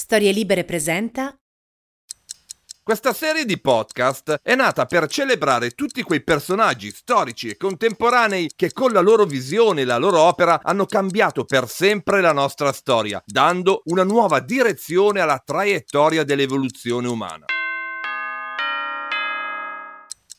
Storie Libere presenta questa serie di podcast è nata per celebrare tutti quei personaggi storici e contemporanei che con la loro visione e la loro opera hanno cambiato per sempre la nostra storia, dando una nuova direzione alla traiettoria dell'evoluzione umana.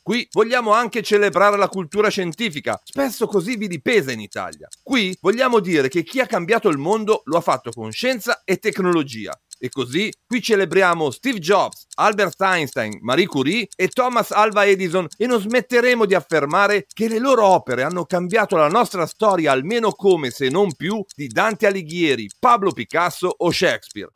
Qui vogliamo anche celebrare la cultura scientifica, spesso così vilipesa in Italia. Qui vogliamo dire che chi ha cambiato il mondo lo ha fatto con scienza e tecnologia. E così qui celebriamo Steve Jobs, Albert Einstein, Marie Curie e Thomas Alva Edison e non smetteremo di affermare che le loro opere hanno cambiato la nostra storia almeno come se non più di Dante Alighieri, Pablo Picasso o Shakespeare.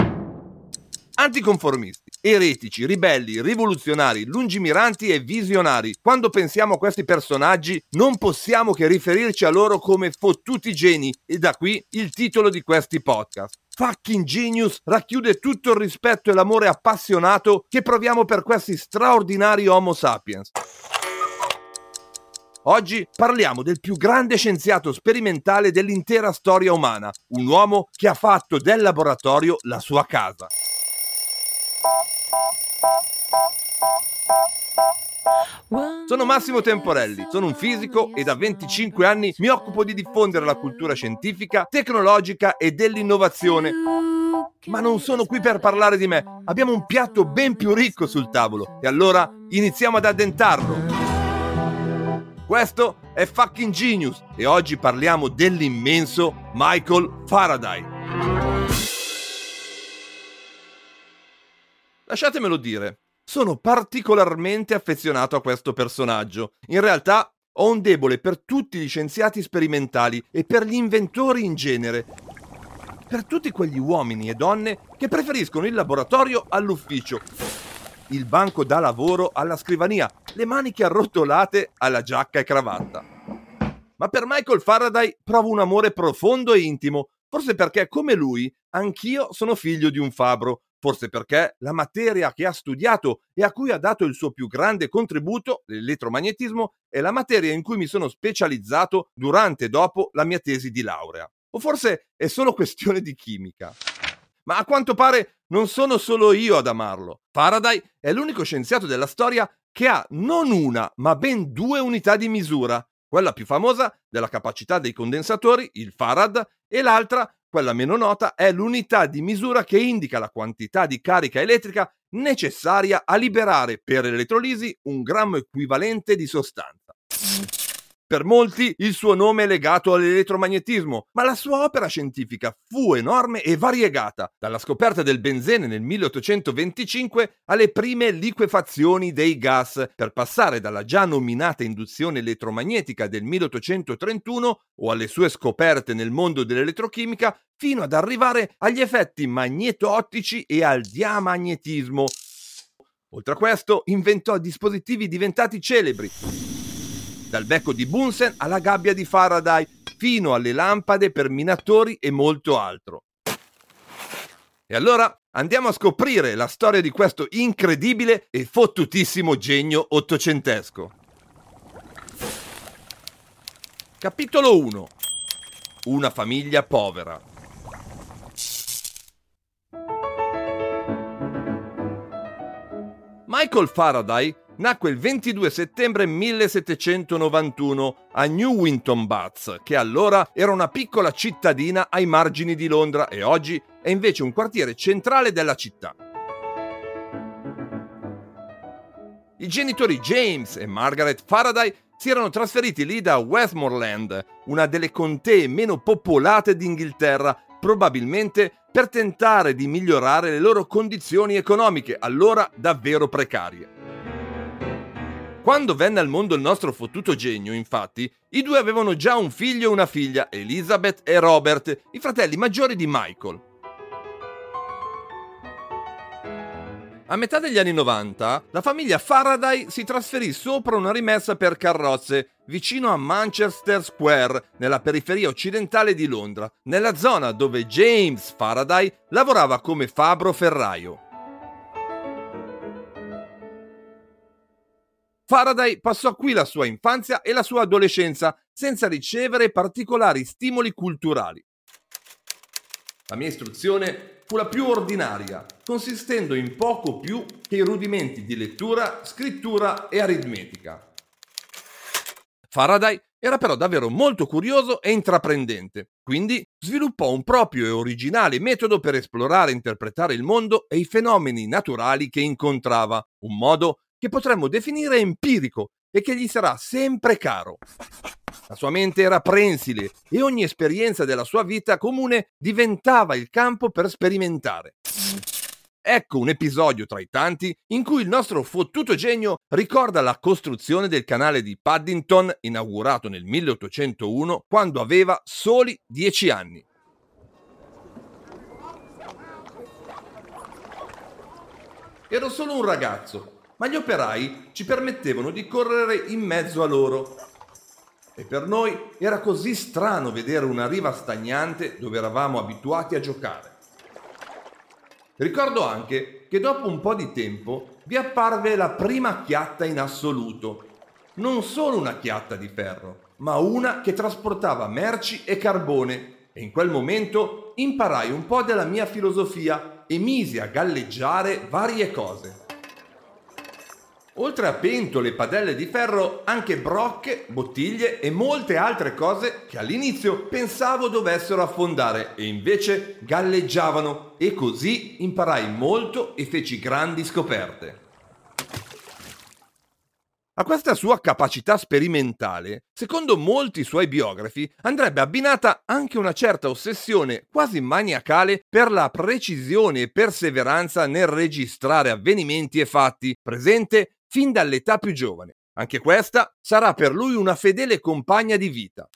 Anticonformisti, eretici, ribelli, rivoluzionari, lungimiranti e visionari. Quando pensiamo a questi personaggi non possiamo che riferirci a loro come fottuti geni e da qui il titolo di questi podcast. Fucking Genius racchiude tutto il rispetto e l'amore appassionato che proviamo per questi straordinari Homo sapiens. Oggi parliamo del più grande scienziato sperimentale dell'intera storia umana, un uomo che ha fatto del laboratorio la sua casa. Sono Massimo Temporelli, sono un fisico e da 25 anni mi occupo di diffondere la cultura scientifica, tecnologica e dell'innovazione. Ma non sono qui per parlare di me, abbiamo un piatto ben più ricco sul tavolo e allora iniziamo ad addentarlo. Questo è Fucking Genius e oggi parliamo dell'immenso Michael Faraday. Lasciatemelo dire, sono particolarmente affezionato a questo personaggio. In realtà ho un debole per tutti gli scienziati sperimentali e per gli inventori in genere. Per tutti quegli uomini e donne che preferiscono il laboratorio all'ufficio, il banco da lavoro alla scrivania, le maniche arrotolate alla giacca e cravatta. Ma per Michael Faraday provo un amore profondo e intimo, forse perché come lui anch'io sono figlio di un fabbro forse perché la materia che ha studiato e a cui ha dato il suo più grande contributo, l'elettromagnetismo, è la materia in cui mi sono specializzato durante e dopo la mia tesi di laurea. O forse è solo questione di chimica. Ma a quanto pare non sono solo io ad amarlo. Faraday è l'unico scienziato della storia che ha non una, ma ben due unità di misura. Quella più famosa della capacità dei condensatori, il Farad, e l'altra quella meno nota è l'unità di misura che indica la quantità di carica elettrica necessaria a liberare per l'elettrolisi un grammo equivalente di sostanza. Per molti il suo nome è legato all'elettromagnetismo, ma la sua opera scientifica fu enorme e variegata, dalla scoperta del benzene nel 1825 alle prime liquefazioni dei gas, per passare dalla già nominata induzione elettromagnetica del 1831 o alle sue scoperte nel mondo dell'elettrochimica, fino ad arrivare agli effetti magneto-ottici e al diamagnetismo. Oltre a questo, inventò dispositivi diventati celebri dal becco di Bunsen alla gabbia di Faraday, fino alle lampade per minatori e molto altro. E allora andiamo a scoprire la storia di questo incredibile e fottutissimo genio ottocentesco. Capitolo 1 Una famiglia povera. Michael Faraday nacque il 22 settembre 1791 a Newington Butts, che allora era una piccola cittadina ai margini di Londra e oggi è invece un quartiere centrale della città. I genitori James e Margaret Faraday si erano trasferiti lì da Westmoreland, una delle contee meno popolate d'Inghilterra, probabilmente per tentare di migliorare le loro condizioni economiche, allora davvero precarie. Quando venne al mondo il nostro fottuto genio, infatti, i due avevano già un figlio e una figlia, Elizabeth e Robert, i fratelli maggiori di Michael. A metà degli anni 90, la famiglia Faraday si trasferì sopra una rimessa per carrozze vicino a Manchester Square, nella periferia occidentale di Londra, nella zona dove James Faraday lavorava come fabbro ferraio. Faraday passò qui la sua infanzia e la sua adolescenza senza ricevere particolari stimoli culturali. La mia istruzione fu la più ordinaria, consistendo in poco più che i rudimenti di lettura, scrittura e aritmetica. Faraday era però davvero molto curioso e intraprendente, quindi sviluppò un proprio e originale metodo per esplorare e interpretare il mondo e i fenomeni naturali che incontrava, un modo che potremmo definire empirico e che gli sarà sempre caro. La sua mente era prensile e ogni esperienza della sua vita comune diventava il campo per sperimentare. Ecco un episodio tra i tanti in cui il nostro fottuto genio ricorda la costruzione del canale di Paddington inaugurato nel 1801 quando aveva soli 10 anni. Ero solo un ragazzo, ma gli operai ci permettevano di correre in mezzo a loro. E per noi era così strano vedere una riva stagnante dove eravamo abituati a giocare. Ricordo anche che dopo un po' di tempo vi apparve la prima chiatta in assoluto. Non solo una chiatta di ferro, ma una che trasportava merci e carbone. E in quel momento imparai un po' della mia filosofia e misi a galleggiare varie cose. Oltre a pentole e padelle di ferro, anche brocche, bottiglie e molte altre cose che all'inizio pensavo dovessero affondare e invece galleggiavano e così imparai molto e feci grandi scoperte. A questa sua capacità sperimentale, secondo molti suoi biografi, andrebbe abbinata anche una certa ossessione quasi maniacale per la precisione e perseveranza nel registrare avvenimenti e fatti, presente fin dall'età più giovane. Anche questa sarà per lui una fedele compagna di vita.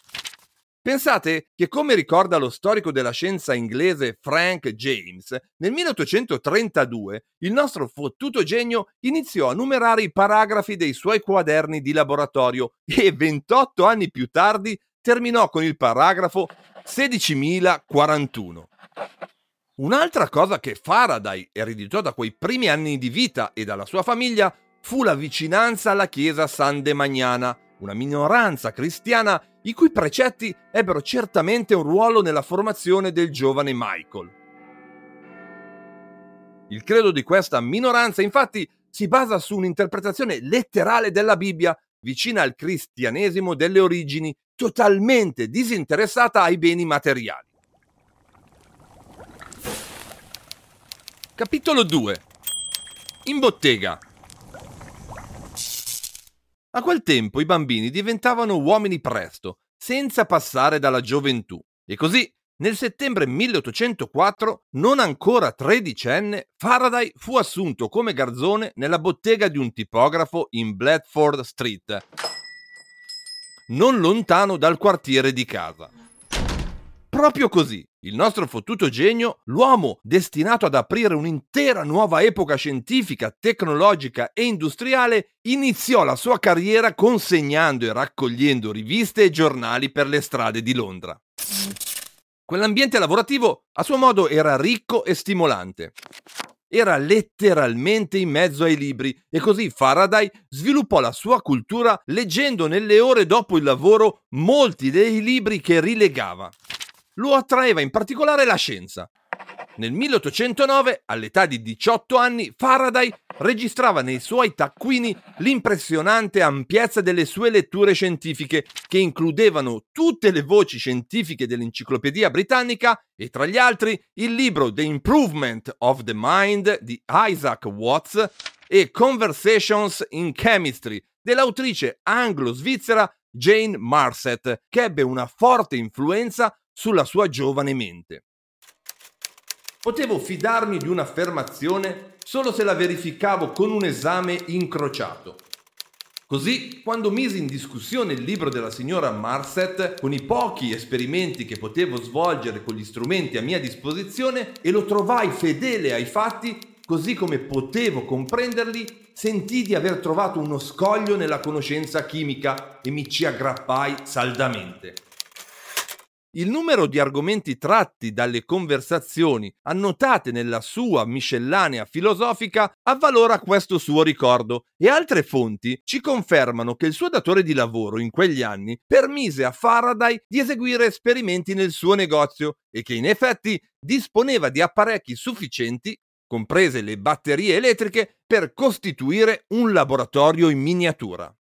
Pensate che, come ricorda lo storico della scienza inglese Frank James, nel 1832 il nostro fottuto genio iniziò a numerare i paragrafi dei suoi quaderni di laboratorio e 28 anni più tardi terminò con il paragrafo 16.041. Un'altra cosa che Faraday ereditò da quei primi anni di vita e dalla sua famiglia fu la vicinanza alla chiesa San Demagnana, una minoranza cristiana i cui precetti ebbero certamente un ruolo nella formazione del giovane Michael. Il credo di questa minoranza infatti si basa su un'interpretazione letterale della Bibbia vicina al cristianesimo delle origini, totalmente disinteressata ai beni materiali. Capitolo 2 In bottega a quel tempo i bambini diventavano uomini presto, senza passare dalla gioventù. E così, nel settembre 1804, non ancora tredicenne, Faraday fu assunto come garzone nella bottega di un tipografo in Bradford Street, non lontano dal quartiere di casa. Proprio così, il nostro fottuto genio, l'uomo destinato ad aprire un'intera nuova epoca scientifica, tecnologica e industriale, iniziò la sua carriera consegnando e raccogliendo riviste e giornali per le strade di Londra. Quell'ambiente lavorativo a suo modo era ricco e stimolante. Era letteralmente in mezzo ai libri e così Faraday sviluppò la sua cultura leggendo nelle ore dopo il lavoro molti dei libri che rilegava lo attraeva in particolare la scienza. Nel 1809, all'età di 18 anni, Faraday registrava nei suoi taccuini l'impressionante ampiezza delle sue letture scientifiche, che includevano tutte le voci scientifiche dell'enciclopedia britannica e tra gli altri il libro The Improvement of the Mind di Isaac Watts e Conversations in Chemistry dell'autrice anglo-svizzera Jane Marset, che ebbe una forte influenza sulla sua giovane mente. Potevo fidarmi di un'affermazione solo se la verificavo con un esame incrociato. Così, quando misi in discussione il libro della signora Marset con i pochi esperimenti che potevo svolgere con gli strumenti a mia disposizione e lo trovai fedele ai fatti, così come potevo comprenderli, sentii di aver trovato uno scoglio nella conoscenza chimica e mi ci aggrappai saldamente. Il numero di argomenti tratti dalle conversazioni annotate nella sua miscellanea filosofica avvalora questo suo ricordo e altre fonti ci confermano che il suo datore di lavoro in quegli anni permise a Faraday di eseguire esperimenti nel suo negozio e che in effetti disponeva di apparecchi sufficienti comprese le batterie elettriche, per costituire un laboratorio in miniatura.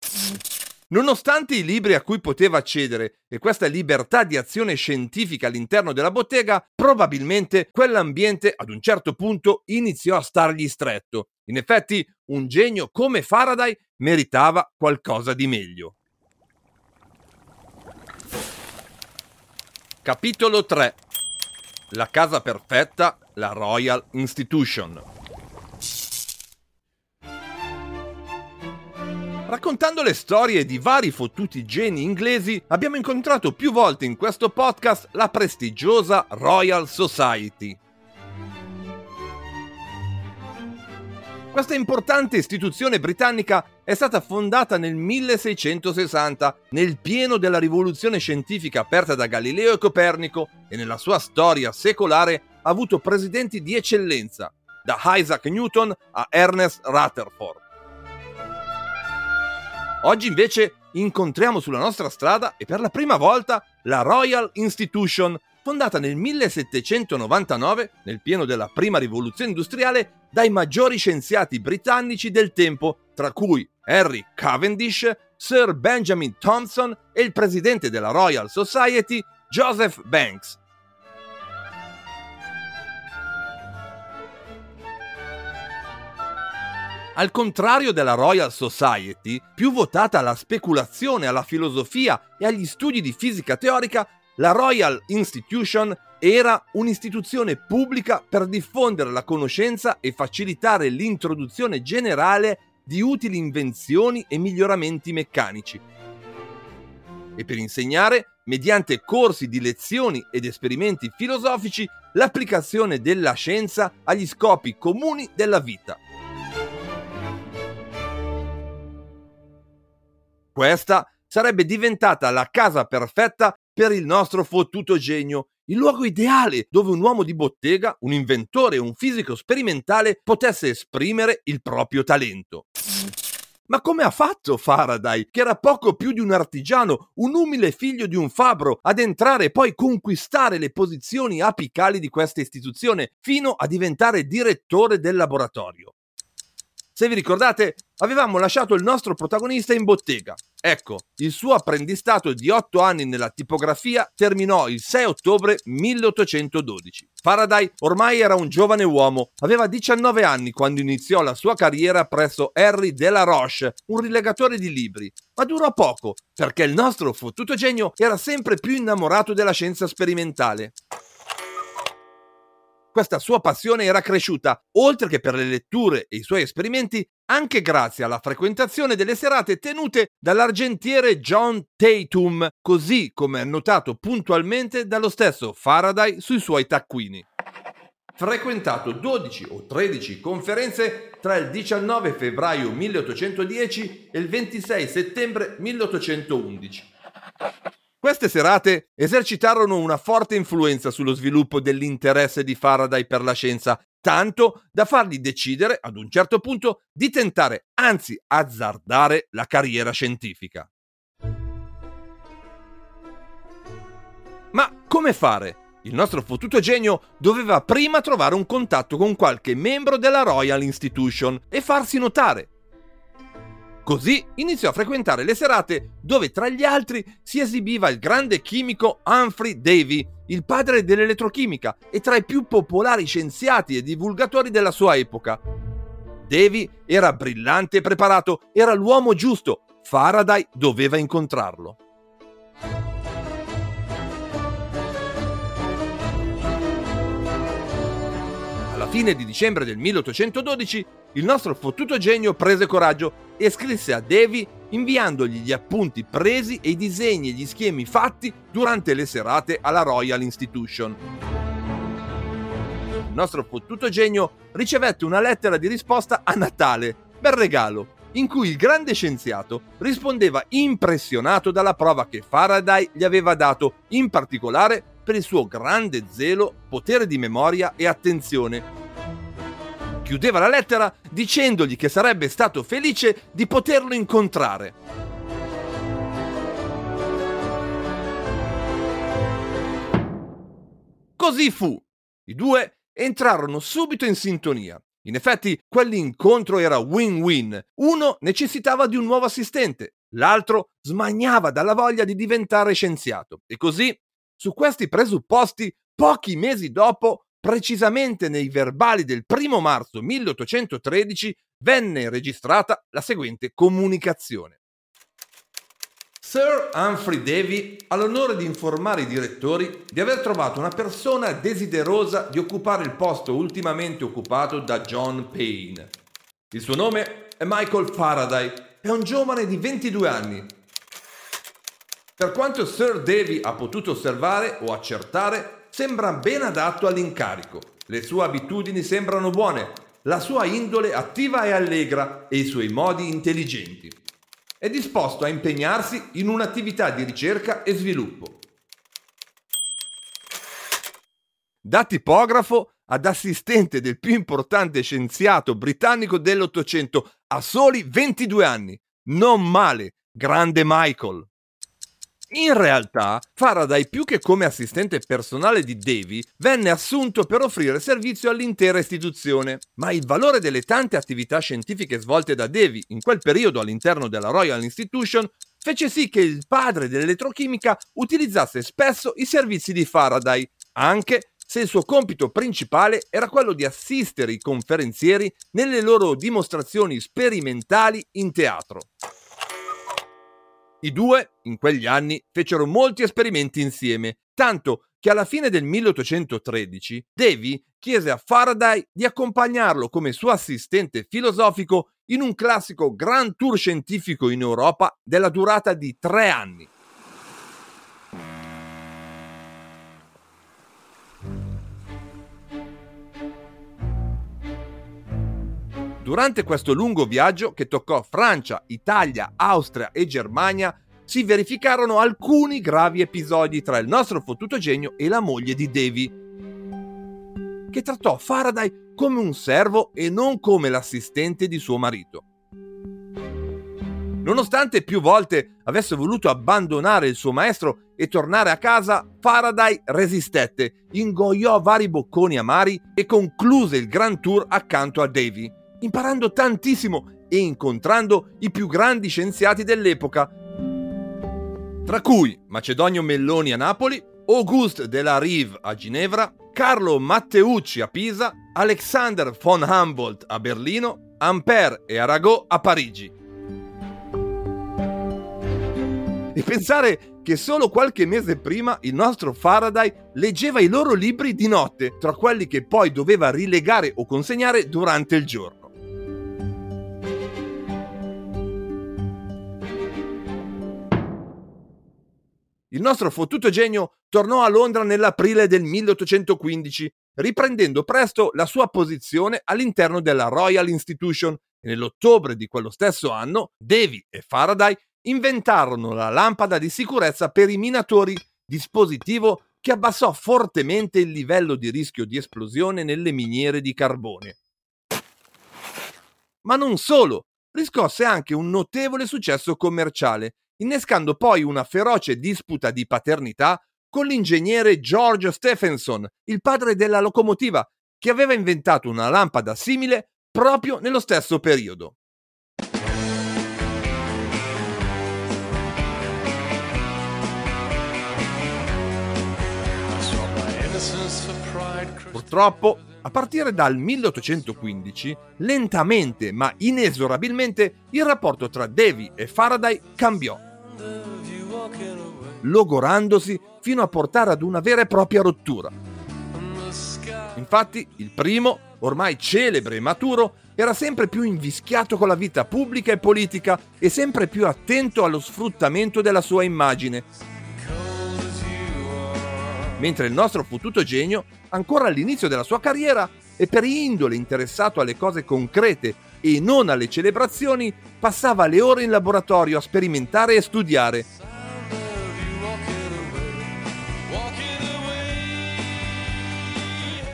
Nonostante i libri a cui poteva accedere e questa libertà di azione scientifica all'interno della bottega, probabilmente quell'ambiente ad un certo punto iniziò a stargli stretto. In effetti, un genio come Faraday meritava qualcosa di meglio. Capitolo 3 La casa perfetta, la Royal Institution. Raccontando le storie di vari fottuti geni inglesi, abbiamo incontrato più volte in questo podcast la prestigiosa Royal Society. Questa importante istituzione britannica è stata fondata nel 1660, nel pieno della rivoluzione scientifica aperta da Galileo e Copernico e nella sua storia secolare ha avuto presidenti di eccellenza, da Isaac Newton a Ernest Rutherford. Oggi invece incontriamo sulla nostra strada e per la prima volta la Royal Institution, fondata nel 1799, nel pieno della prima rivoluzione industriale, dai maggiori scienziati britannici del tempo, tra cui Henry Cavendish, Sir Benjamin Thompson e il presidente della Royal Society, Joseph Banks. Al contrario della Royal Society, più votata alla speculazione, alla filosofia e agli studi di fisica teorica, la Royal Institution era un'istituzione pubblica per diffondere la conoscenza e facilitare l'introduzione generale di utili invenzioni e miglioramenti meccanici. E per insegnare, mediante corsi di lezioni ed esperimenti filosofici, l'applicazione della scienza agli scopi comuni della vita. Questa sarebbe diventata la casa perfetta per il nostro fottuto genio, il luogo ideale dove un uomo di bottega, un inventore un fisico sperimentale potesse esprimere il proprio talento. Ma come ha fatto Faraday, che era poco più di un artigiano, un umile figlio di un fabbro, ad entrare e poi conquistare le posizioni apicali di questa istituzione, fino a diventare direttore del laboratorio? Se vi ricordate, avevamo lasciato il nostro protagonista in bottega. Ecco, il suo apprendistato di 8 anni nella tipografia terminò il 6 ottobre 1812. Faraday ormai era un giovane uomo, aveva 19 anni quando iniziò la sua carriera presso Harry Delaroche, un rilegatore di libri, ma durò poco, perché il nostro fottuto genio era sempre più innamorato della scienza sperimentale questa sua passione era cresciuta, oltre che per le letture e i suoi esperimenti, anche grazie alla frequentazione delle serate tenute dall'argentiere John Tatum, così come annotato puntualmente dallo stesso Faraday sui suoi taccuini. Frequentato 12 o 13 conferenze tra il 19 febbraio 1810 e il 26 settembre 1811 queste serate esercitarono una forte influenza sullo sviluppo dell'interesse di Faraday per la scienza, tanto da fargli decidere, ad un certo punto, di tentare, anzi azzardare, la carriera scientifica. Ma come fare? Il nostro fottuto genio doveva prima trovare un contatto con qualche membro della Royal Institution e farsi notare. Così iniziò a frequentare le serate dove tra gli altri si esibiva il grande chimico Humphrey Davy, il padre dell'elettrochimica e tra i più popolari scienziati e divulgatori della sua epoca. Davy era brillante e preparato, era l'uomo giusto, Faraday doveva incontrarlo. Alla fine di dicembre del 1812 il nostro fottuto genio prese coraggio e scrisse a Davy inviandogli gli appunti presi e i disegni e gli schemi fatti durante le serate alla Royal Institution. Il nostro fottuto genio ricevette una lettera di risposta a Natale, bel regalo, in cui il grande scienziato rispondeva impressionato dalla prova che Faraday gli aveva dato, in particolare per il suo grande zelo, potere di memoria e attenzione. Chiudeva la lettera dicendogli che sarebbe stato felice di poterlo incontrare. Così fu. I due entrarono subito in sintonia. In effetti, quell'incontro era win-win. Uno necessitava di un nuovo assistente, l'altro smaniava dalla voglia di diventare scienziato. E così, su questi presupposti, pochi mesi dopo, precisamente nei verbali del 1 marzo 1813, venne registrata la seguente comunicazione. Sir Humphrey Davy ha l'onore di informare i direttori di aver trovato una persona desiderosa di occupare il posto ultimamente occupato da John Payne. Il suo nome è Michael Faraday, è un giovane di 22 anni. Per quanto Sir Davy ha potuto osservare o accertare, sembra ben adatto all'incarico. Le sue abitudini sembrano buone, la sua indole attiva e allegra e i suoi modi intelligenti è disposto a impegnarsi in un'attività di ricerca e sviluppo. Da tipografo ad assistente del più importante scienziato britannico dell'Ottocento a soli 22 anni. Non male, grande Michael. In realtà, Faraday, più che come assistente personale di Davy, venne assunto per offrire servizio all'intera istituzione, ma il valore delle tante attività scientifiche svolte da Davy in quel periodo all'interno della Royal Institution fece sì che il padre dell'elettrochimica utilizzasse spesso i servizi di Faraday, anche se il suo compito principale era quello di assistere i conferenzieri nelle loro dimostrazioni sperimentali in teatro. I due, in quegli anni, fecero molti esperimenti insieme, tanto che alla fine del 1813 Davy chiese a Faraday di accompagnarlo come suo assistente filosofico in un classico Grand Tour scientifico in Europa della durata di tre anni. Durante questo lungo viaggio che toccò Francia, Italia, Austria e Germania, si verificarono alcuni gravi episodi tra il nostro fottuto genio e la moglie di Davy, che trattò Faraday come un servo e non come l'assistente di suo marito. Nonostante più volte avesse voluto abbandonare il suo maestro e tornare a casa, Faraday resistette, ingoiò vari bocconi amari e concluse il Grand Tour accanto a Davy imparando tantissimo e incontrando i più grandi scienziati dell'epoca, tra cui Macedonio Melloni a Napoli, Auguste de la Rive a Ginevra, Carlo Matteucci a Pisa, Alexander von Humboldt a Berlino, Ampère e Arago a Parigi. E pensare che solo qualche mese prima il nostro Faraday leggeva i loro libri di notte, tra quelli che poi doveva rilegare o consegnare durante il giorno. Il nostro fottuto genio tornò a Londra nell'aprile del 1815, riprendendo presto la sua posizione all'interno della Royal Institution e nell'ottobre di quello stesso anno Davy e Faraday inventarono la lampada di sicurezza per i minatori, dispositivo che abbassò fortemente il livello di rischio di esplosione nelle miniere di carbone. Ma non solo, riscosse anche un notevole successo commerciale innescando poi una feroce disputa di paternità con l'ingegnere George Stephenson, il padre della locomotiva, che aveva inventato una lampada simile proprio nello stesso periodo. Purtroppo, a partire dal 1815, lentamente ma inesorabilmente, il rapporto tra Davy e Faraday cambiò logorandosi fino a portare ad una vera e propria rottura. Infatti, il primo, ormai celebre e maturo, era sempre più invischiato con la vita pubblica e politica e sempre più attento allo sfruttamento della sua immagine. Mentre il nostro fottuto genio, ancora all'inizio della sua carriera, e per indole interessato alle cose concrete e non alle celebrazioni, passava le ore in laboratorio a sperimentare e studiare.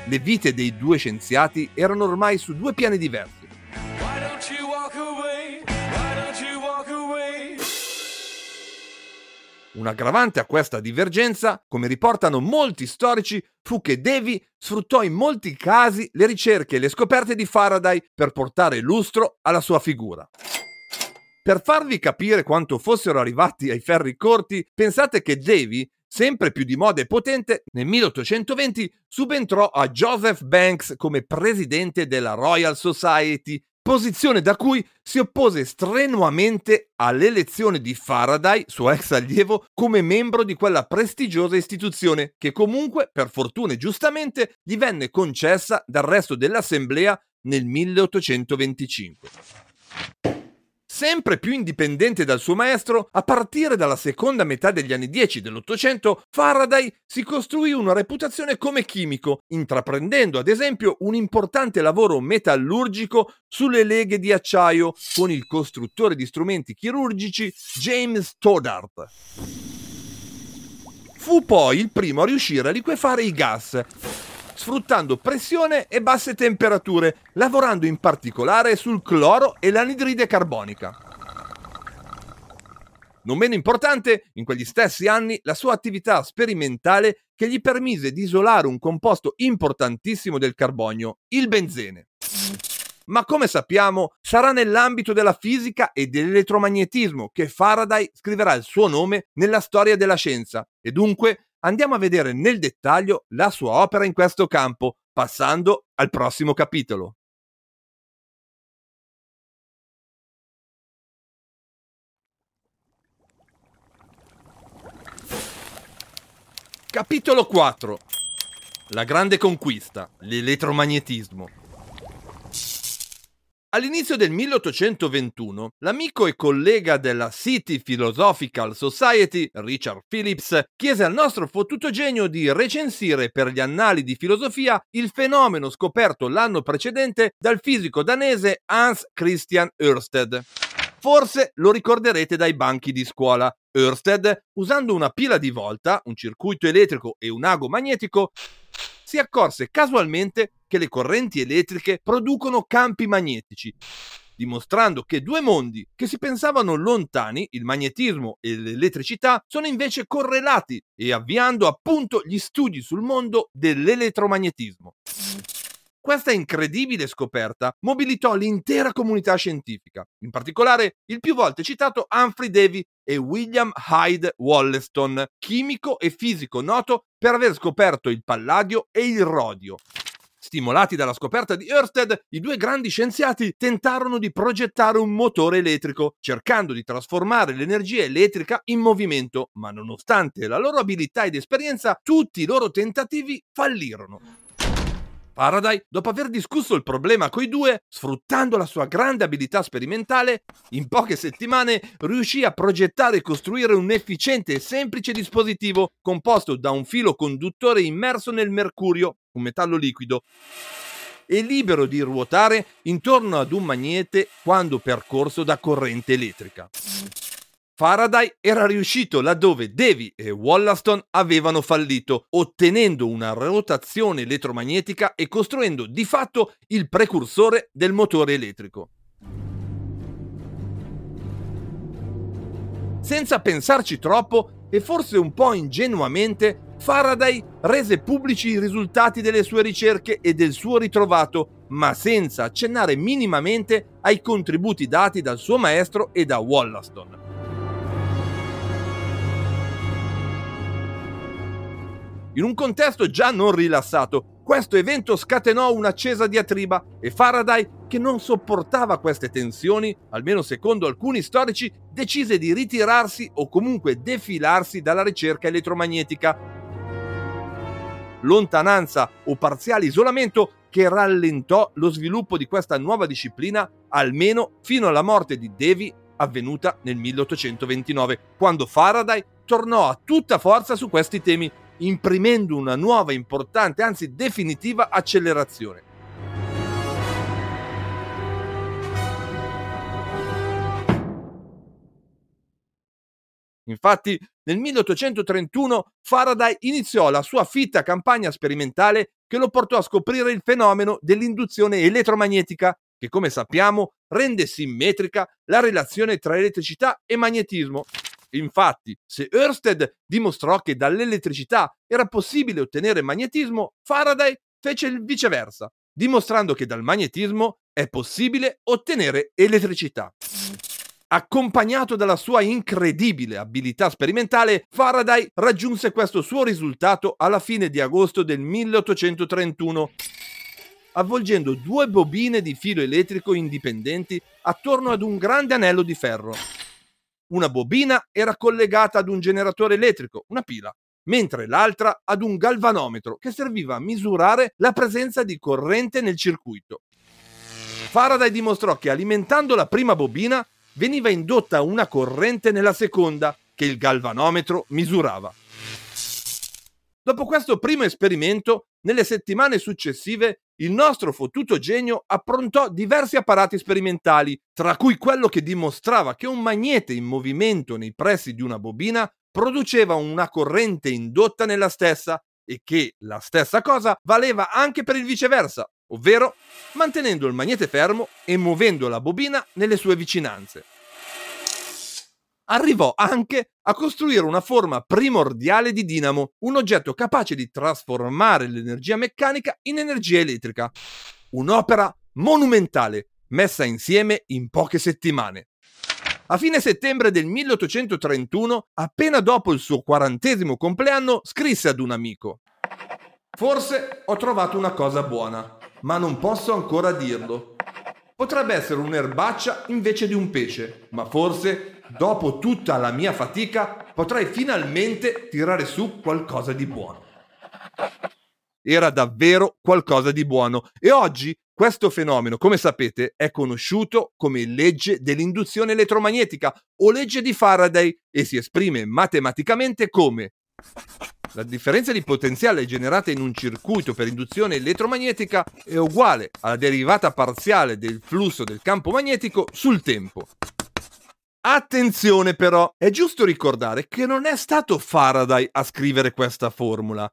Le vite dei due scienziati erano ormai su due piani diversi. Un aggravante a questa divergenza, come riportano molti storici, fu che Davy sfruttò in molti casi le ricerche e le scoperte di Faraday per portare lustro alla sua figura. Per farvi capire quanto fossero arrivati ai ferri corti, pensate che Davy, sempre più di moda e potente, nel 1820 subentrò a Joseph Banks come presidente della Royal Society posizione da cui si oppose strenuamente all'elezione di Faraday, suo ex allievo, come membro di quella prestigiosa istituzione che comunque, per fortuna e giustamente, gli venne concessa dal resto dell'Assemblea nel 1825 sempre più indipendente dal suo maestro, a partire dalla seconda metà degli anni 10 dell'Ottocento, Faraday si costruì una reputazione come chimico, intraprendendo ad esempio un importante lavoro metallurgico sulle leghe di acciaio con il costruttore di strumenti chirurgici James Stoddart. Fu poi il primo a riuscire a liquefare i gas, sfruttando pressione e basse temperature, lavorando in particolare sul cloro e l'anidride carbonica. Non meno importante, in quegli stessi anni, la sua attività sperimentale che gli permise di isolare un composto importantissimo del carbonio, il benzene. Ma come sappiamo, sarà nell'ambito della fisica e dell'elettromagnetismo che Faraday scriverà il suo nome nella storia della scienza e dunque andiamo a vedere nel dettaglio la sua opera in questo campo, passando al prossimo capitolo. Capitolo 4 La grande conquista, l'elettromagnetismo. All'inizio del 1821, l'amico e collega della City Philosophical Society, Richard Phillips, chiese al nostro fottuto genio di recensire per gli annali di filosofia il fenomeno scoperto l'anno precedente dal fisico danese Hans Christian Ørsted. Forse lo ricorderete dai banchi di scuola. Ørsted, usando una pila di volta, un circuito elettrico e un ago magnetico, si accorse casualmente che le correnti elettriche producono campi magnetici, dimostrando che due mondi che si pensavano lontani, il magnetismo e l'elettricità, sono invece correlati e avviando appunto gli studi sul mondo dell'elettromagnetismo. Questa incredibile scoperta mobilitò l'intera comunità scientifica, in particolare il più volte citato Humphrey Davy e William Hyde Wollaston, chimico e fisico noto per aver scoperto il palladio e il rodio. Stimolati dalla scoperta di Ørsted, i due grandi scienziati tentarono di progettare un motore elettrico, cercando di trasformare l'energia elettrica in movimento, ma nonostante la loro abilità ed esperienza, tutti i loro tentativi fallirono. Faraday, dopo aver discusso il problema coi due, sfruttando la sua grande abilità sperimentale, in poche settimane riuscì a progettare e costruire un efficiente e semplice dispositivo composto da un filo conduttore immerso nel mercurio, un metallo liquido, e libero di ruotare intorno ad un magnete quando percorso da corrente elettrica. Faraday era riuscito laddove Davy e Wollaston avevano fallito, ottenendo una rotazione elettromagnetica e costruendo di fatto il precursore del motore elettrico. Senza pensarci troppo e forse un po' ingenuamente, Faraday rese pubblici i risultati delle sue ricerche e del suo ritrovato, ma senza accennare minimamente ai contributi dati dal suo maestro e da Wollaston. In un contesto già non rilassato, questo evento scatenò un'accesa diatriba e Faraday, che non sopportava queste tensioni, almeno secondo alcuni storici, decise di ritirarsi o comunque defilarsi dalla ricerca elettromagnetica. Lontananza o parziale isolamento che rallentò lo sviluppo di questa nuova disciplina almeno fino alla morte di Davy avvenuta nel 1829, quando Faraday tornò a tutta forza su questi temi imprimendo una nuova, importante, anzi definitiva accelerazione. Infatti, nel 1831 Faraday iniziò la sua fitta campagna sperimentale che lo portò a scoprire il fenomeno dell'induzione elettromagnetica, che come sappiamo rende simmetrica la relazione tra elettricità e magnetismo, Infatti, se Ørsted dimostrò che dall'elettricità era possibile ottenere magnetismo, Faraday fece il viceversa, dimostrando che dal magnetismo è possibile ottenere elettricità. Accompagnato dalla sua incredibile abilità sperimentale, Faraday raggiunse questo suo risultato alla fine di agosto del 1831, avvolgendo due bobine di filo elettrico indipendenti attorno ad un grande anello di ferro. Una bobina era collegata ad un generatore elettrico, una pila, mentre l'altra ad un galvanometro che serviva a misurare la presenza di corrente nel circuito. Faraday dimostrò che alimentando la prima bobina veniva indotta una corrente nella seconda che il galvanometro misurava. Dopo questo primo esperimento, nelle settimane successive, il nostro fottuto genio approntò diversi apparati sperimentali, tra cui quello che dimostrava che un magnete in movimento nei pressi di una bobina produceva una corrente indotta nella stessa e che la stessa cosa valeva anche per il viceversa, ovvero mantenendo il magnete fermo e muovendo la bobina nelle sue vicinanze. Arrivò anche a costruire una forma primordiale di dinamo, un oggetto capace di trasformare l'energia meccanica in energia elettrica. Un'opera monumentale, messa insieme in poche settimane. A fine settembre del 1831, appena dopo il suo quarantesimo compleanno, scrisse ad un amico: Forse ho trovato una cosa buona ma non posso ancora dirlo. Potrebbe essere un'erbaccia invece di un pesce, ma forse, dopo tutta la mia fatica, potrai finalmente tirare su qualcosa di buono. Era davvero qualcosa di buono e oggi questo fenomeno, come sapete, è conosciuto come legge dell'induzione elettromagnetica o legge di Faraday e si esprime matematicamente come la differenza di potenziale generata in un circuito per induzione elettromagnetica è uguale alla derivata parziale del flusso del campo magnetico sul tempo. Attenzione però, è giusto ricordare che non è stato Faraday a scrivere questa formula,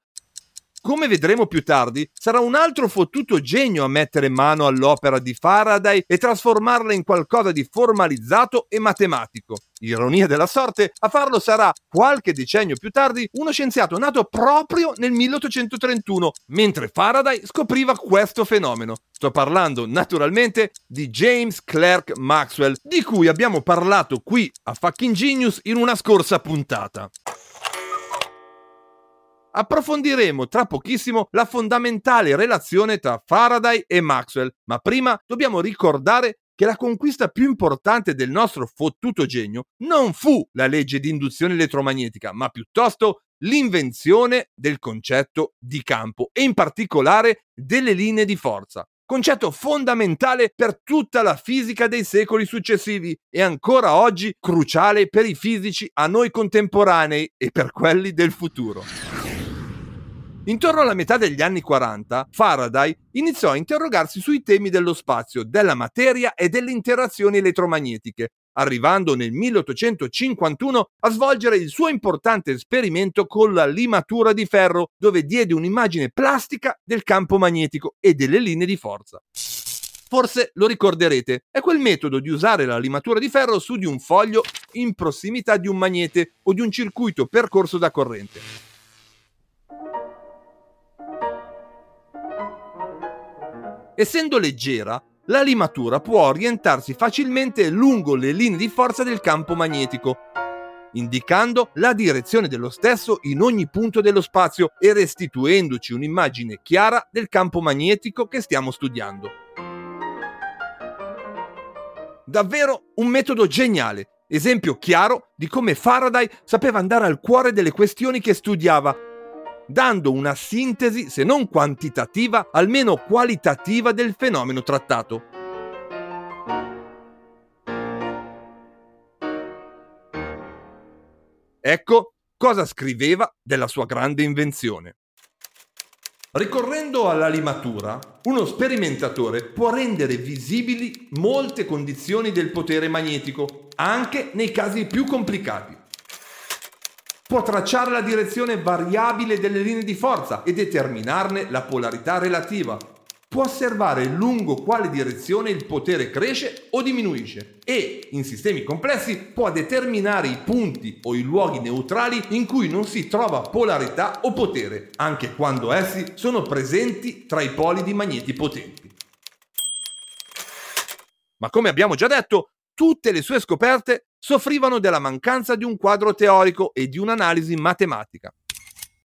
come vedremo più tardi, sarà un altro fottuto genio a mettere mano all'opera di Faraday e trasformarla in qualcosa di formalizzato e matematico. Ironia della sorte, a farlo sarà, qualche decennio più tardi, uno scienziato nato proprio nel 1831, mentre Faraday scopriva questo fenomeno. Sto parlando naturalmente di James Clerk Maxwell, di cui abbiamo parlato qui a Fucking Genius in una scorsa puntata. Approfondiremo tra pochissimo la fondamentale relazione tra Faraday e Maxwell, ma prima dobbiamo ricordare che la conquista più importante del nostro fottuto genio non fu la legge di induzione elettromagnetica, ma piuttosto l'invenzione del concetto di campo e in particolare delle linee di forza. Concetto fondamentale per tutta la fisica dei secoli successivi e ancora oggi cruciale per i fisici a noi contemporanei e per quelli del futuro. Intorno alla metà degli anni 40, Faraday iniziò a interrogarsi sui temi dello spazio, della materia e delle interazioni elettromagnetiche, arrivando nel 1851 a svolgere il suo importante esperimento con la limatura di ferro, dove diede un'immagine plastica del campo magnetico e delle linee di forza. Forse lo ricorderete, è quel metodo di usare la limatura di ferro su di un foglio in prossimità di un magnete o di un circuito percorso da corrente. Essendo leggera, la limatura può orientarsi facilmente lungo le linee di forza del campo magnetico, indicando la direzione dello stesso in ogni punto dello spazio e restituendoci un'immagine chiara del campo magnetico che stiamo studiando. Davvero un metodo geniale, esempio chiaro di come Faraday sapeva andare al cuore delle questioni che studiava dando una sintesi, se non quantitativa, almeno qualitativa del fenomeno trattato. Ecco cosa scriveva della sua grande invenzione. Ricorrendo alla limatura, uno sperimentatore può rendere visibili molte condizioni del potere magnetico, anche nei casi più complicati. Può tracciare la direzione variabile delle linee di forza e determinarne la polarità relativa. Può osservare lungo quale direzione il potere cresce o diminuisce e, in sistemi complessi, può determinare i punti o i luoghi neutrali in cui non si trova polarità o potere, anche quando essi sono presenti tra i poli di magneti potenti. Ma come abbiamo già detto, tutte le sue scoperte soffrivano della mancanza di un quadro teorico e di un'analisi matematica.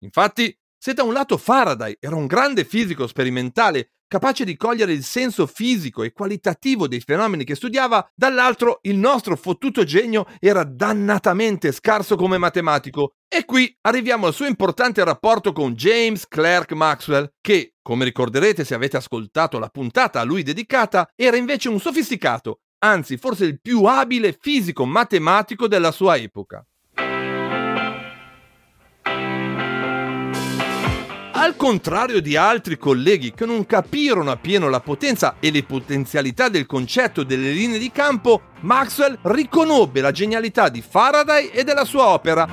Infatti, se da un lato Faraday era un grande fisico sperimentale capace di cogliere il senso fisico e qualitativo dei fenomeni che studiava, dall'altro il nostro fottuto genio era dannatamente scarso come matematico. E qui arriviamo al suo importante rapporto con James Clerk Maxwell, che, come ricorderete se avete ascoltato la puntata a lui dedicata, era invece un sofisticato, anzi forse il più abile fisico matematico della sua epoca. Al contrario di altri colleghi che non capirono appieno la potenza e le potenzialità del concetto delle linee di campo, Maxwell riconobbe la genialità di Faraday e della sua opera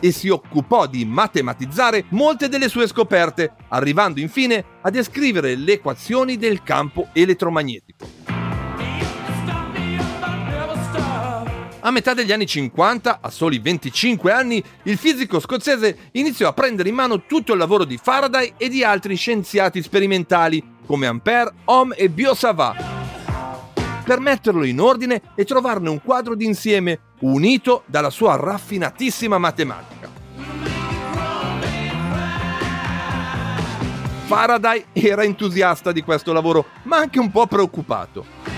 e si occupò di matematizzare molte delle sue scoperte, arrivando infine a descrivere le equazioni del campo elettromagnetico. A metà degli anni 50, a soli 25 anni, il fisico scozzese iniziò a prendere in mano tutto il lavoro di Faraday e di altri scienziati sperimentali come Ampère, Ohm e Biot-Savart, per metterlo in ordine e trovarne un quadro d'insieme unito dalla sua raffinatissima matematica. Faraday era entusiasta di questo lavoro, ma anche un po' preoccupato.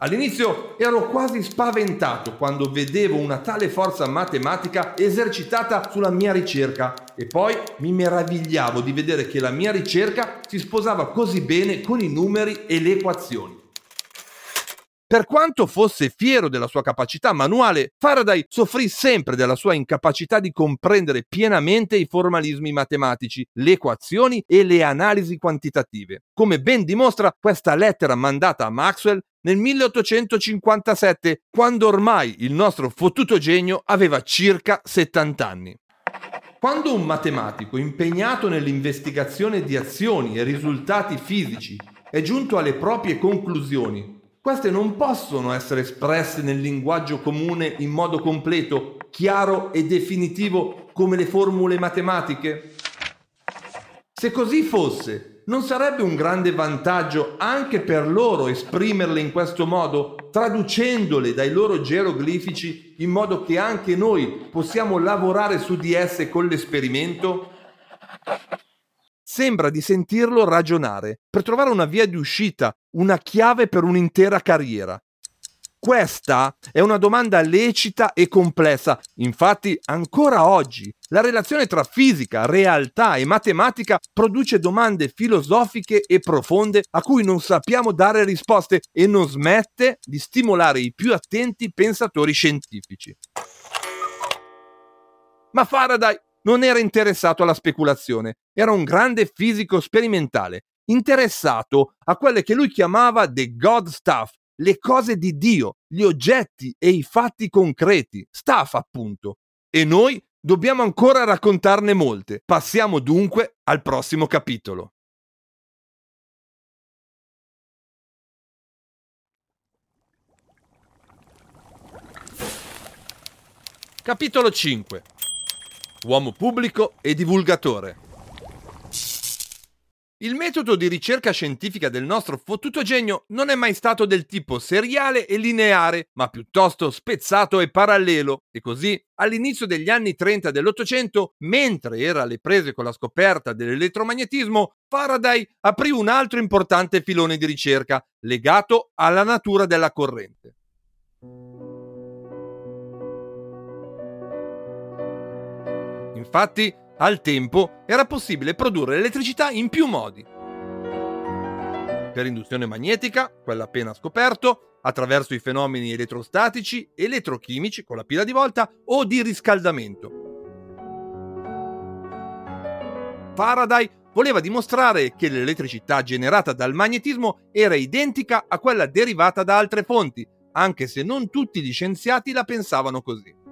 All'inizio ero quasi spaventato quando vedevo una tale forza matematica esercitata sulla mia ricerca e poi mi meravigliavo di vedere che la mia ricerca si sposava così bene con i numeri e le equazioni. Per quanto fosse fiero della sua capacità manuale, Faraday soffrì sempre della sua incapacità di comprendere pienamente i formalismi matematici, le equazioni e le analisi quantitative, come ben dimostra questa lettera mandata a Maxwell nel 1857, quando ormai il nostro fottuto genio aveva circa 70 anni. Quando un matematico impegnato nell'investigazione di azioni e risultati fisici è giunto alle proprie conclusioni queste non possono essere espresse nel linguaggio comune in modo completo, chiaro e definitivo come le formule matematiche? Se così fosse, non sarebbe un grande vantaggio anche per loro esprimerle in questo modo, traducendole dai loro geroglifici in modo che anche noi possiamo lavorare su di esse con l'esperimento? Sembra di sentirlo ragionare per trovare una via di uscita, una chiave per un'intera carriera. Questa è una domanda lecita e complessa, infatti ancora oggi la relazione tra fisica, realtà e matematica produce domande filosofiche e profonde a cui non sappiamo dare risposte e non smette di stimolare i più attenti pensatori scientifici. Ma Faraday non era interessato alla speculazione, era un grande fisico sperimentale, interessato a quelle che lui chiamava the God stuff, le cose di Dio, gli oggetti e i fatti concreti, stuff appunto. E noi dobbiamo ancora raccontarne molte. Passiamo dunque al prossimo capitolo. Capitolo 5 uomo pubblico e divulgatore. Il metodo di ricerca scientifica del nostro fottuto genio non è mai stato del tipo seriale e lineare, ma piuttosto spezzato e parallelo. E così, all'inizio degli anni 30 dell'Ottocento, mentre era alle prese con la scoperta dell'elettromagnetismo, Faraday aprì un altro importante filone di ricerca legato alla natura della corrente. Infatti, al tempo era possibile produrre elettricità in più modi. Per induzione magnetica, quella appena scoperto, attraverso i fenomeni elettrostatici, elettrochimici con la pila di volta o di riscaldamento. Faraday voleva dimostrare che l'elettricità generata dal magnetismo era identica a quella derivata da altre fonti, anche se non tutti gli scienziati la pensavano così.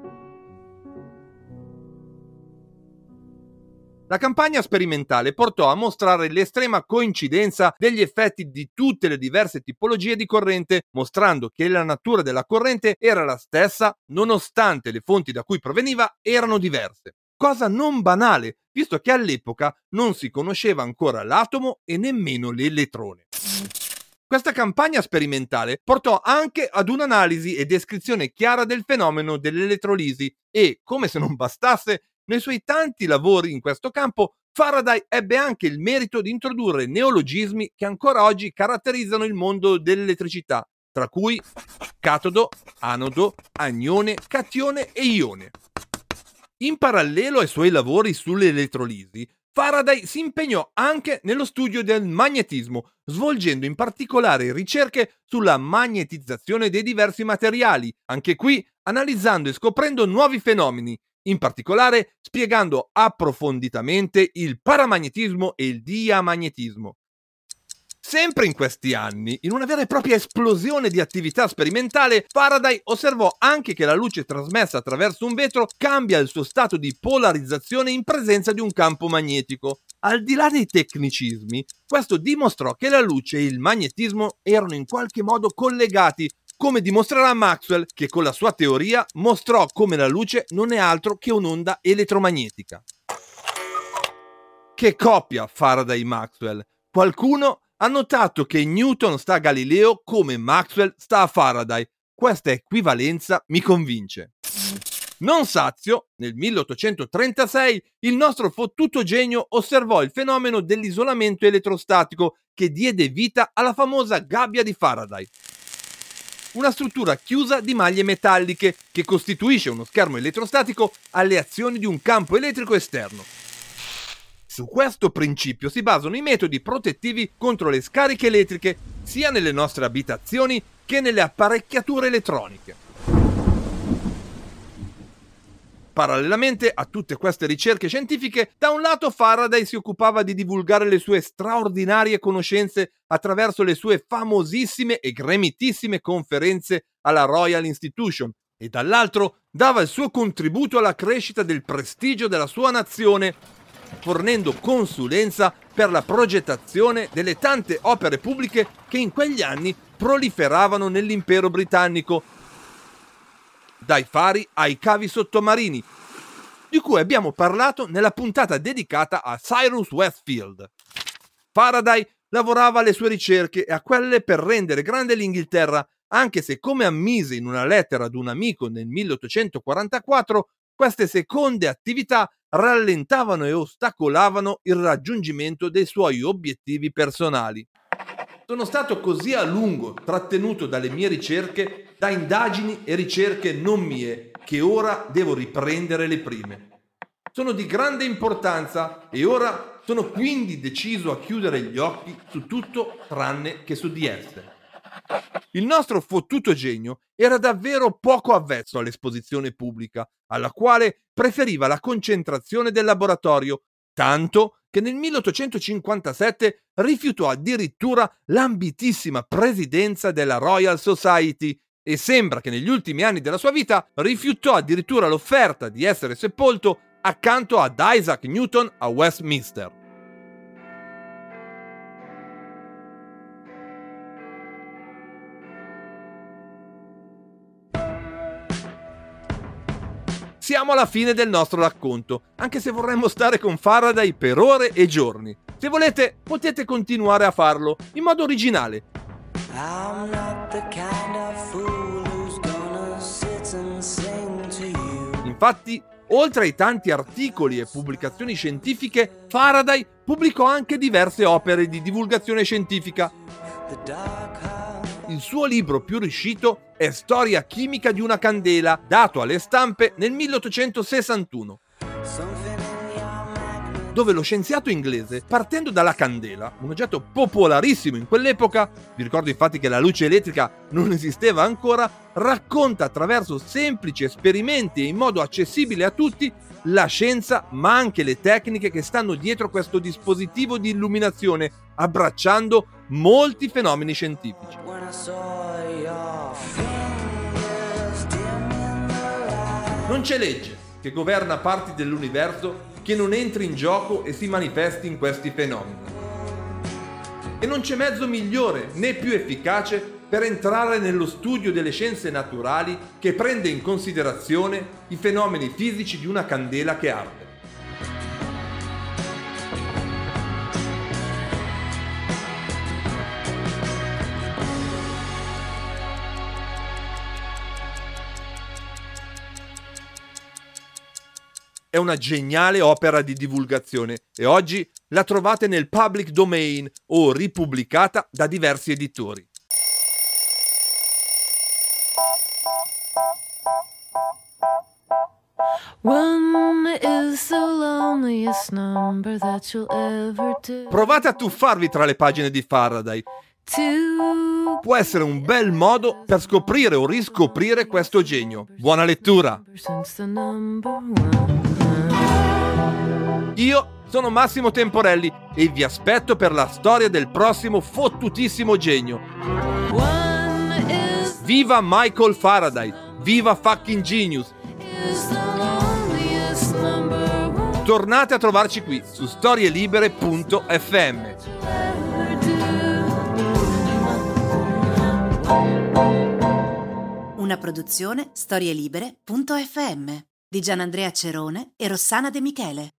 La campagna sperimentale portò a mostrare l'estrema coincidenza degli effetti di tutte le diverse tipologie di corrente, mostrando che la natura della corrente era la stessa nonostante le fonti da cui proveniva erano diverse. Cosa non banale, visto che all'epoca non si conosceva ancora l'atomo e nemmeno l'elettrone. Questa campagna sperimentale portò anche ad un'analisi e descrizione chiara del fenomeno dell'elettrolisi e, come se non bastasse, nei suoi tanti lavori in questo campo, Faraday ebbe anche il merito di introdurre neologismi che ancora oggi caratterizzano il mondo dell'elettricità, tra cui catodo, anodo, anione, catione e ione. In parallelo ai suoi lavori sull'elettrolisi, Faraday si impegnò anche nello studio del magnetismo, svolgendo in particolare ricerche sulla magnetizzazione dei diversi materiali, anche qui analizzando e scoprendo nuovi fenomeni, in particolare spiegando approfonditamente il paramagnetismo e il diamagnetismo. Sempre in questi anni, in una vera e propria esplosione di attività sperimentale, Faraday osservò anche che la luce trasmessa attraverso un vetro cambia il suo stato di polarizzazione in presenza di un campo magnetico. Al di là dei tecnicismi, questo dimostrò che la luce e il magnetismo erano in qualche modo collegati come dimostrerà Maxwell che con la sua teoria mostrò come la luce non è altro che un'onda elettromagnetica. Che coppia Faraday-Maxwell! Qualcuno ha notato che Newton sta a Galileo come Maxwell sta a Faraday. Questa equivalenza mi convince. Non sazio, nel 1836 il nostro fottuto genio osservò il fenomeno dell'isolamento elettrostatico che diede vita alla famosa gabbia di Faraday una struttura chiusa di maglie metalliche che costituisce uno schermo elettrostatico alle azioni di un campo elettrico esterno. Su questo principio si basano i metodi protettivi contro le scariche elettriche sia nelle nostre abitazioni che nelle apparecchiature elettroniche. Parallelamente a tutte queste ricerche scientifiche, da un lato Faraday si occupava di divulgare le sue straordinarie conoscenze attraverso le sue famosissime e gremitissime conferenze alla Royal Institution e dall'altro dava il suo contributo alla crescita del prestigio della sua nazione, fornendo consulenza per la progettazione delle tante opere pubbliche che in quegli anni proliferavano nell'impero britannico dai fari ai cavi sottomarini, di cui abbiamo parlato nella puntata dedicata a Cyrus Westfield. Faraday lavorava alle sue ricerche e a quelle per rendere grande l'Inghilterra, anche se come ammise in una lettera ad un amico nel 1844, queste seconde attività rallentavano e ostacolavano il raggiungimento dei suoi obiettivi personali. Sono stato così a lungo trattenuto dalle mie ricerche, da indagini e ricerche non mie, che ora devo riprendere le prime. Sono di grande importanza e ora sono quindi deciso a chiudere gli occhi su tutto tranne che su di esse. Il nostro fottuto genio era davvero poco avvezzo all'esposizione pubblica, alla quale preferiva la concentrazione del laboratorio, tanto che nel 1857 rifiutò addirittura l'ambitissima presidenza della Royal Society e sembra che negli ultimi anni della sua vita rifiutò addirittura l'offerta di essere sepolto accanto ad Isaac Newton a Westminster. Siamo alla fine del nostro racconto, anche se vorremmo stare con Faraday per ore e giorni. Se volete, potete continuare a farlo in modo originale. Infatti, oltre ai tanti articoli e pubblicazioni scientifiche, Faraday pubblicò anche diverse opere di divulgazione scientifica. Il suo libro più riuscito è Storia chimica di una candela, dato alle stampe nel 1861. dove lo scienziato inglese, partendo dalla candela, un oggetto popolarissimo in quell'epoca, vi ricordo infatti che la luce elettrica non esisteva ancora, racconta attraverso semplici esperimenti e in modo accessibile a tutti la scienza ma anche le tecniche che stanno dietro questo dispositivo di illuminazione, abbracciando molti fenomeni scientifici. Non c'è legge che governa parti dell'universo che non entri in gioco e si manifesti in questi fenomeni. E non c'è mezzo migliore né più efficace per entrare nello studio delle scienze naturali che prende in considerazione i fenomeni fisici di una candela che arde. È una geniale opera di divulgazione e oggi la trovate nel public domain o ripubblicata da diversi editori. Provate a tuffarvi tra le pagine di Faraday. Può essere un bel modo per scoprire o riscoprire questo genio. Buona lettura! Io sono Massimo Temporelli e vi aspetto per la storia del prossimo fottutissimo genio. Viva Michael Faraday! Viva fucking genius! Tornate a trovarci qui su storielibere.fm. Una produzione storielibere.fm di Gianandrea Cerone e Rossana De Michele.